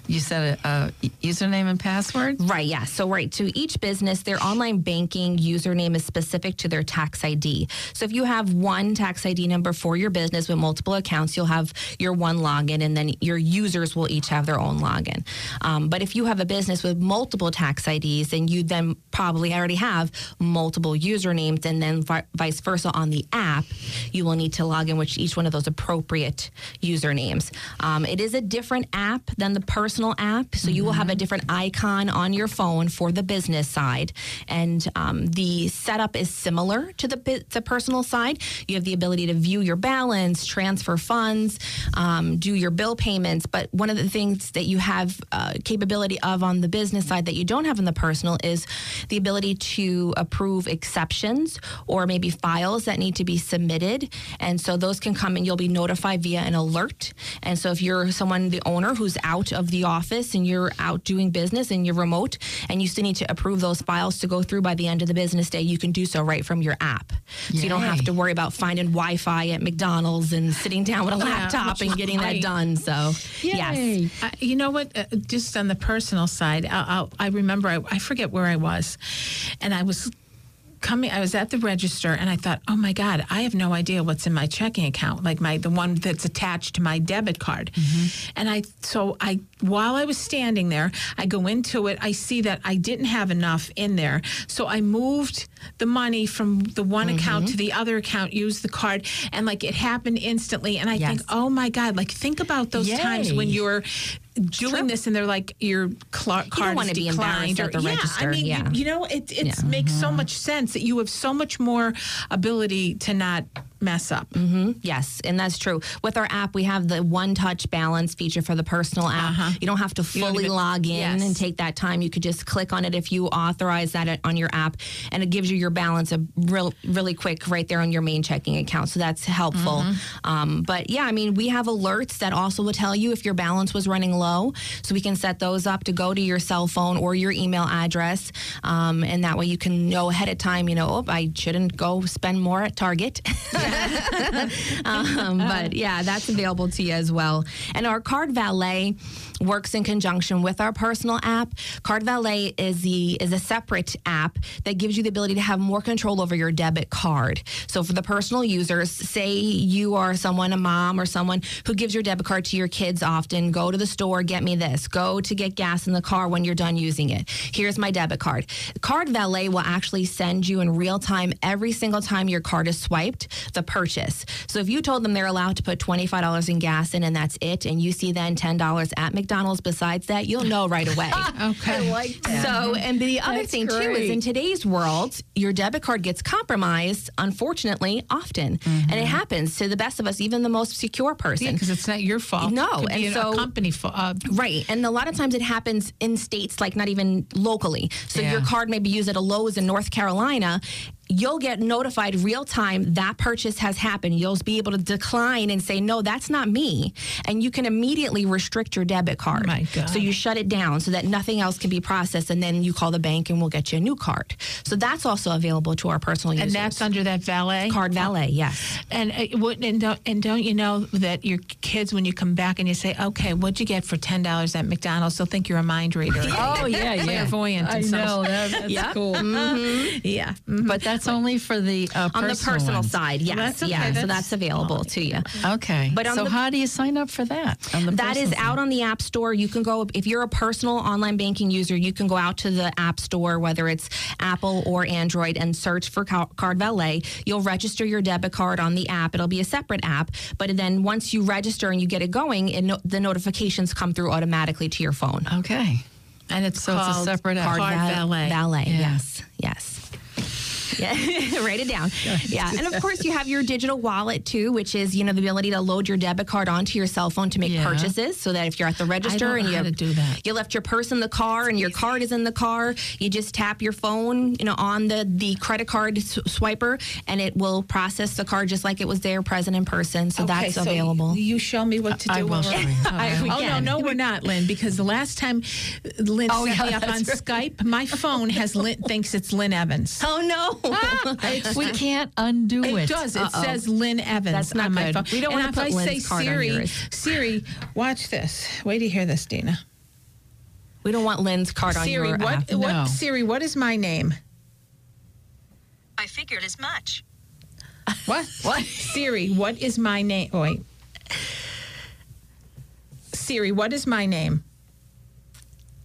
Speaker 2: You said a, a username and password.
Speaker 4: Right, yeah. So, right, to each business, their online banking username is specific to their tax ID. So, if you have one tax ID number for your business with multiple accounts, you'll have your one login, and then your users will each have their own login. Um, but if you have a business with multiple tax IDs, then you then probably already have multiple usernames, and then vi- vice versa on the app, you will need to log in with each one of those appropriate usernames. Um, it is a different app than the personal app, so you will have a different icon on your phone for the business side, and um, the setup is similar to the the personal side. You have the ability to view your balance, transfer funds, um, do your bill payments. But one of the things that you have uh, capability of on the business side that you don't have in the personal is the ability to approve exceptions or maybe files that need to be submitted. And so those can come and you'll be notified via an alert. And so if you're someone, the owner who's out of the office and you're out doing business and you're remote and you still need to approve those files to go through by the end of the business day, you can do so right from your app. So you don't have to worry about finding Wi Fi at McDonald's and sitting down with a (laughs) laptop
Speaker 3: which
Speaker 4: and getting that done. So, yes.
Speaker 3: I, you know what? Uh, just on the personal side, I, I, I remember I, I forget where I was, and I was coming. I was at the register, and I thought, oh my god, I have no idea what's in my checking account, like my the one that's attached to my debit card. Mm-hmm. And I so I while I was standing there, I go into it. I see that I didn't have enough in there, so I moved the money from the one mm-hmm. account to the other account, used the card, and like it happened instantly. And I
Speaker 4: Yes.
Speaker 3: think, oh my god, like think about those times when you're doing this and they're like your cl- card is declined or
Speaker 4: the
Speaker 3: yeah, I mean, you-
Speaker 4: yeah.
Speaker 3: you, know, it it makes so much sense that you have so much more ability to not mess up.
Speaker 4: Yes, and that's true. With our app, we have the one touch balance feature for the personal app. You don't have to
Speaker 3: Uh-huh.
Speaker 4: fully
Speaker 3: even-
Speaker 4: log in
Speaker 3: Yes.
Speaker 4: and take that time. You could just click on it if you authorize that on your app, and it gives you your balance a real, really quick right there on your main checking account. So that's helpful.
Speaker 3: Mm-hmm.
Speaker 4: Um, but yeah, I mean, we have alerts that also will tell you if your balance was running low. So we can set those up to go to your cell phone or your email address, um, and that way you can know ahead of time. You know, oh, I shouldn't go spend more at Target. (laughs) um, but yeah, that's available to you as well. And our Card Valet works in conjunction with our personal app. Card Valet is the is a separate app that gives you the ability to have more control over your debit card. So for the personal users, say you are someone, a mom or someone who gives your debit card to your kids often, go to the store, get me this, go to get gas in the car when you're done using it. Here's my debit card. Card Valet will actually send you in real time every single time your card is swiped the purchase. So if you told them they're allowed to put $25 in gas in and that's it, and you see then $10 at McDonald's besides that, you'll know right away. (laughs)
Speaker 3: Okay.
Speaker 4: So, and the other
Speaker 2: That's
Speaker 4: thing too is in today's world, your debit card gets compromised, unfortunately, often. And it happens to the best of us, even the most secure person.
Speaker 3: because it's not your fault.
Speaker 4: No,
Speaker 3: Could be
Speaker 4: and
Speaker 3: a
Speaker 4: so-
Speaker 3: company fault. Uh,
Speaker 4: Right. And a lot of times it happens in states like not even locally. So
Speaker 2: Yeah.
Speaker 4: your card may be used at a Lowe's in North Carolina. You'll get notified real time that purchase has happened. You'll be able to decline and say, no, that's not me. And you can immediately restrict your debit card.
Speaker 3: my God.
Speaker 4: So you shut it down so that nothing else can be processed. And then you call the bank and we'll get you a new card. So that's also available to our personal use.
Speaker 3: and
Speaker 4: users.
Speaker 3: that's under that valet
Speaker 4: Card Valet, yes.
Speaker 3: And uh, what- and don't, and don't you know that your kids, when you come back and you say, "Okay, what'd you get for ten dollars at McDonald's?" They'll think you're a mind reader.
Speaker 2: Oh yeah, (laughs) yeah.
Speaker 3: Clairvoyant
Speaker 2: I know that, that's
Speaker 4: Yeah.
Speaker 2: cool.
Speaker 3: yeah. Mhm.
Speaker 2: But that's only for the uh,
Speaker 4: On the
Speaker 2: personal
Speaker 4: personal
Speaker 2: ones.
Speaker 4: side, yes.
Speaker 3: that's okay.
Speaker 4: Yeah. so
Speaker 3: That's-
Speaker 4: that's available to you.
Speaker 2: Okay.
Speaker 4: But
Speaker 2: so
Speaker 4: the-
Speaker 2: how do you sign up for that?
Speaker 4: That is
Speaker 2: personal
Speaker 4: out on the App Store. You can go, if you're a personal online banking user, you can go out to the App Store, whether it's Apple or Android, and search for Card Valet. You'll register your debit card on the app. It'll be a separate app. But then once you register and you get it going, it no- the notifications come through automatically to your phone.
Speaker 2: Okay.
Speaker 3: And it's
Speaker 2: So it's a separate app.
Speaker 3: Card,
Speaker 4: Val-
Speaker 3: Valet.
Speaker 4: Valet,
Speaker 2: Yeah.
Speaker 4: yes, yes. Yeah, (laughs) write it down. Yeah, and of course you have your digital wallet too, which is you know the ability to load your debit card onto your cell phone to make
Speaker 2: Yeah.
Speaker 4: purchases, so that if you're at the register and you
Speaker 3: how to do that.
Speaker 4: you left your purse in the car and your card is in the car, you just tap your phone, you know, on the the credit card s- swiper, and it will process the card just like it was there present in person. So
Speaker 3: Okay,
Speaker 4: that's available.
Speaker 3: You show me what to do.
Speaker 2: I will show
Speaker 3: we're-
Speaker 2: you.
Speaker 4: I- (laughs)
Speaker 3: oh no, no, we're not, Lynn. Because the last time Lynn
Speaker 2: Oh,
Speaker 3: set
Speaker 2: yeah,
Speaker 3: me up on
Speaker 2: that's
Speaker 3: Skype, my phone has Lynn, thinks it's Lynn Evans.
Speaker 4: Oh no! Ah!
Speaker 2: we can't undo it.
Speaker 3: It does. It
Speaker 4: Uh-oh.
Speaker 3: says Lynn Evans
Speaker 4: That's not
Speaker 3: on my
Speaker 4: good.
Speaker 3: phone.
Speaker 4: We don't wanna
Speaker 3: if
Speaker 4: put
Speaker 3: I say
Speaker 4: Lynn's card on
Speaker 3: Siri,
Speaker 4: yours.
Speaker 3: Siri, watch this. Wait to hear this, Dina.
Speaker 4: we don't want Lynn's card on
Speaker 3: Siri,
Speaker 4: your
Speaker 3: what?
Speaker 4: app.
Speaker 3: What?
Speaker 2: No.
Speaker 3: Siri, what is my name?
Speaker 5: I figured as much.
Speaker 3: What? (laughs) what? Siri, what is my name? Oh, wait. Siri, what is my name?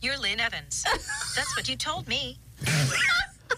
Speaker 5: You're Lynn Evans. (laughs) That's what you told me.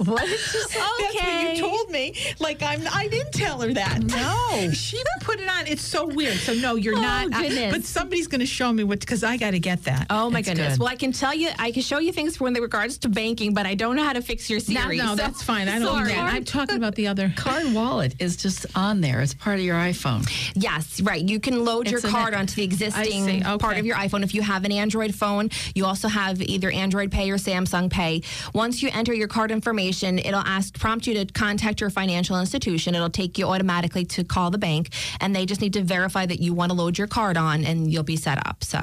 Speaker 5: (laughs)
Speaker 2: What did you say?
Speaker 3: That's what you told me. Like I'm. I didn't tell her that.
Speaker 2: No. (laughs)
Speaker 3: she put it on. It's so weird. So no, you're
Speaker 4: Oh,
Speaker 3: not. I-
Speaker 4: goodness.
Speaker 3: but somebody's going to show me what because I got to get that.
Speaker 4: Oh my
Speaker 2: That's
Speaker 4: goodness!
Speaker 2: good.
Speaker 4: Well, I can tell you, I can show you things when in regards to banking, but I don't know how to fix your
Speaker 3: no,
Speaker 4: Siri.
Speaker 3: no,
Speaker 4: so-
Speaker 3: that's fine. I don't.
Speaker 4: Sorry.
Speaker 3: Need that. I'm talking about the other.
Speaker 2: Card wallet is just on there. It's part of your iPhone.
Speaker 4: Yes, right. You can load your
Speaker 2: It's an-
Speaker 4: card onto the existing
Speaker 3: see.
Speaker 4: part of your iPhone. If you have an Android phone, you also have either Android Pay or Samsung Pay. Once you enter your card information, it'll ask prompt you to contact your financial institution. It'll take you automatically to call the bank, and they just need to verify that you want to load your card on, and you'll be set up. So,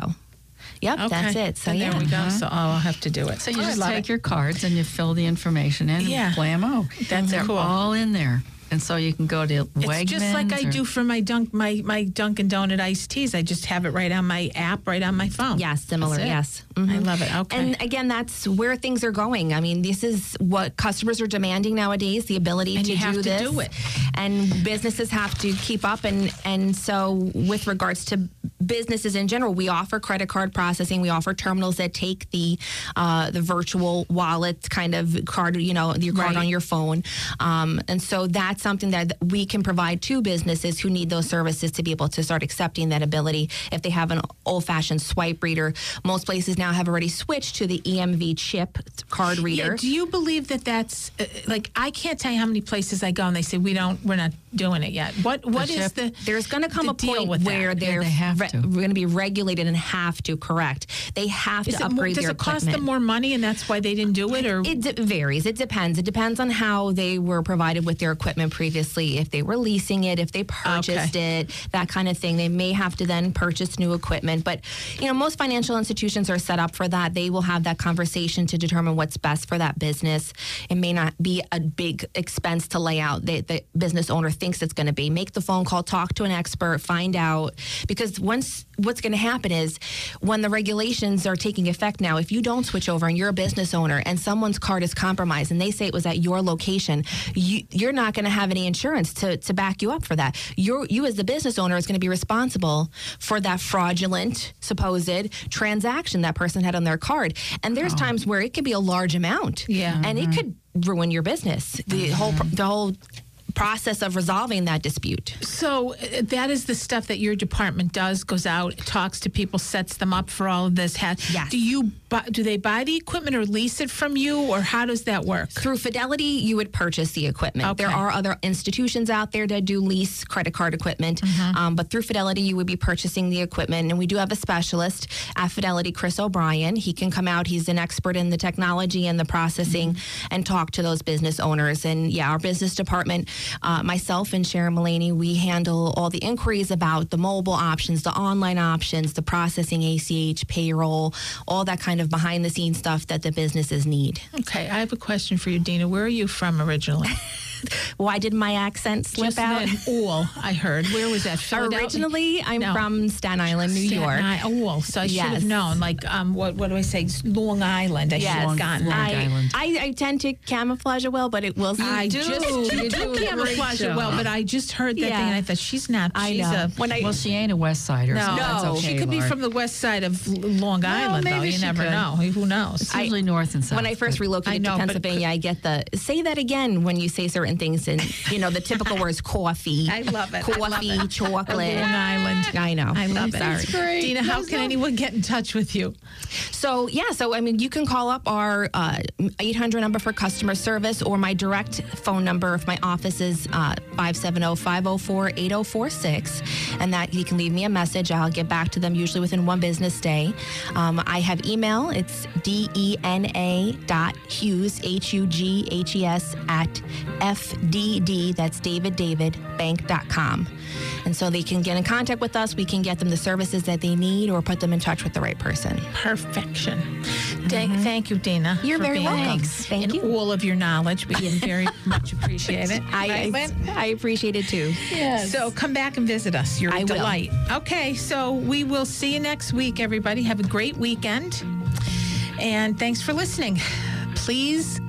Speaker 4: yep,
Speaker 3: Okay.
Speaker 4: that's it. So
Speaker 3: And
Speaker 4: yeah.
Speaker 3: there we go. Uh-huh. So oh, I'll have to do it.
Speaker 2: So you
Speaker 3: Oh,
Speaker 2: just take
Speaker 3: it.
Speaker 2: your cards and you fill the information in
Speaker 3: Yeah.
Speaker 2: and blammo.
Speaker 3: Oh, that's
Speaker 2: They're
Speaker 3: cool.
Speaker 2: all in there. And so you can go to Wegmans.
Speaker 3: It's just like I
Speaker 2: or-
Speaker 3: do for my dunk my my Dunkin' Donut iced teas. I just have it right on my app, right on my phone.
Speaker 4: Yeah, similar. Yes.
Speaker 3: I
Speaker 4: Mhm.
Speaker 3: love it. Okay.
Speaker 4: And again, that's where things are going. I mean, this is what customers are demanding nowadays: the ability
Speaker 3: And
Speaker 4: to
Speaker 3: you have
Speaker 4: do
Speaker 3: to
Speaker 4: this,
Speaker 3: do it.
Speaker 4: and businesses have to keep up. And and so, with regards to businesses in general, we offer credit card processing. We offer terminals that take the uh, the virtual wallet kind of card, you know, your card
Speaker 3: Right.
Speaker 4: on your phone. Um, and so that's something that we can provide to businesses who need those services to be able to start accepting that ability. If they have an old fashioned swipe reader, most places now have already switched to the EMV chip card reader.
Speaker 3: Yeah, do you believe that that's uh, like I can't tell you how many places I go and they say we don't we're not doing it yet. What what is
Speaker 2: chip?
Speaker 3: the
Speaker 4: There's going to come
Speaker 3: the
Speaker 4: a point
Speaker 3: with that?
Speaker 4: where
Speaker 3: Yeah,
Speaker 4: they're
Speaker 2: they have
Speaker 4: re-
Speaker 2: to.
Speaker 4: going to be regulated and have to correct. They have
Speaker 3: is
Speaker 4: to
Speaker 3: it more,
Speaker 4: upgrade
Speaker 3: does
Speaker 4: their
Speaker 3: it cost
Speaker 4: equipment.
Speaker 3: them more money and that's why they didn't do it or
Speaker 4: It d- varies. It depends. It depends on how they were provided with their equipment previously. If they were leasing it, if they purchased it, that kind of thing. They may have to then purchase new equipment. But you know, most financial institutions are set up for that. They will have that conversation to determine what's best for that business. It may not be a big expense to lay out. The, the business owner thinks it's going to be. Make the phone call, talk to an expert, find out. Because once what's going to happen is when the regulations are taking effect now, if you don't switch over and you're a business owner and someone's card is compromised and they say it was at your location, you, you're not going to have any insurance to, to back you up for that. You're, you, as the business owner, is going to be responsible for that fraudulent, supposed transaction that person had on their card. And there's oh. times where it could be a large amount.
Speaker 3: Yeah.
Speaker 4: And it mm-hmm. could ruin your business. The mm-hmm. whole, the whole process of resolving that dispute.
Speaker 3: So uh, that is the stuff that your department does. Goes out, talks to people, sets them up for all of this.
Speaker 4: Yes.
Speaker 3: Do you do they buy the equipment or lease it from you, or how does that work?
Speaker 4: Through Fidelity, you would purchase the equipment. There are other institutions out there that do lease credit card equipment,
Speaker 3: Mm-hmm.
Speaker 4: um, but through Fidelity, you would be purchasing the equipment. And we do have a specialist at Fidelity, Chris O'Brien. He can come out. He's an expert in the technology and the processing,
Speaker 3: Mm-hmm.
Speaker 4: and talk to those business owners. And yeah, our business department, uh, myself and Sharon Mullaney, we handle all the inquiries about the mobile options, the online options, the processing, ACH, payroll, all that kind of behind the scenes stuff that the businesses need.
Speaker 3: Okay, I have a question for you, Dina. Where are you from originally? (laughs) (laughs)
Speaker 4: Why did my accent slip
Speaker 3: Just
Speaker 4: out?
Speaker 3: then, Ool, I heard. Where was that? (laughs) Philadelphia?
Speaker 4: Originally, I'm
Speaker 3: No.
Speaker 4: from Staten Island, New
Speaker 3: Staten
Speaker 4: York.
Speaker 3: I- Ool. So I should
Speaker 4: Yes.
Speaker 3: have known. Like, um, what what do I say? Long Island. I should have gotten
Speaker 2: Long
Speaker 3: that.
Speaker 4: I,
Speaker 2: Island.
Speaker 4: I, I tend to camouflage it well, but it will.
Speaker 3: I
Speaker 2: do.
Speaker 3: just
Speaker 2: You
Speaker 3: you (laughs)
Speaker 2: do
Speaker 3: do
Speaker 2: a great
Speaker 3: camouflage it well, but I just heard that
Speaker 4: Yeah.
Speaker 3: thing and I thought she's not.
Speaker 4: I
Speaker 3: she's
Speaker 4: know.
Speaker 3: a
Speaker 4: When I
Speaker 2: Well, she ain't a West Sider.
Speaker 3: no,
Speaker 2: so that's okay,
Speaker 3: she could be from the west side of L- Long Island, though.
Speaker 2: maybe
Speaker 3: You
Speaker 2: she
Speaker 3: never
Speaker 2: could.
Speaker 3: know. Who knows?
Speaker 2: It's usually north and south.
Speaker 4: when I first relocated
Speaker 3: I know,
Speaker 4: to
Speaker 3: but-
Speaker 4: Pennsylvania, I get the say that again when you say certain things, and you know the typical words coffee. (laughs)
Speaker 3: I love it. I love
Speaker 4: Coffee,
Speaker 3: it.
Speaker 4: chocolate.
Speaker 3: Long Island.
Speaker 4: I know.
Speaker 3: I love it.
Speaker 4: Sorry.
Speaker 2: great.
Speaker 3: Dina, how
Speaker 2: There's
Speaker 3: can
Speaker 2: no-
Speaker 3: anyone get in touch with you?
Speaker 4: So yeah, so I mean, you can call up our uh, 800 number for customer service or my direct phone number if my office is uh, 570-504-8046, and that you can leave me a message. I'll get back to them usually within one business day. Um, I have email. It's d-e-n-a dot hughes h-u-g-h-e-s at fdd. That's David David Bank.com. And so they can get in contact with us. We can get them the services that they need or put them in touch with the right person.
Speaker 3: Perfection. Thank, thank you, Dina.
Speaker 4: Mm-hmm. You're very welcome.
Speaker 3: us
Speaker 4: Thank
Speaker 3: and
Speaker 4: you.
Speaker 3: all of your knowledge. We very (laughs) much appreciate it.
Speaker 4: I,
Speaker 3: Right,
Speaker 4: I, I appreciate it too.
Speaker 3: So come back and visit us. You're a
Speaker 4: I will.
Speaker 3: delight. Okay, so we will see you next week, everybody. Have a great weekend. And thanks for listening. Please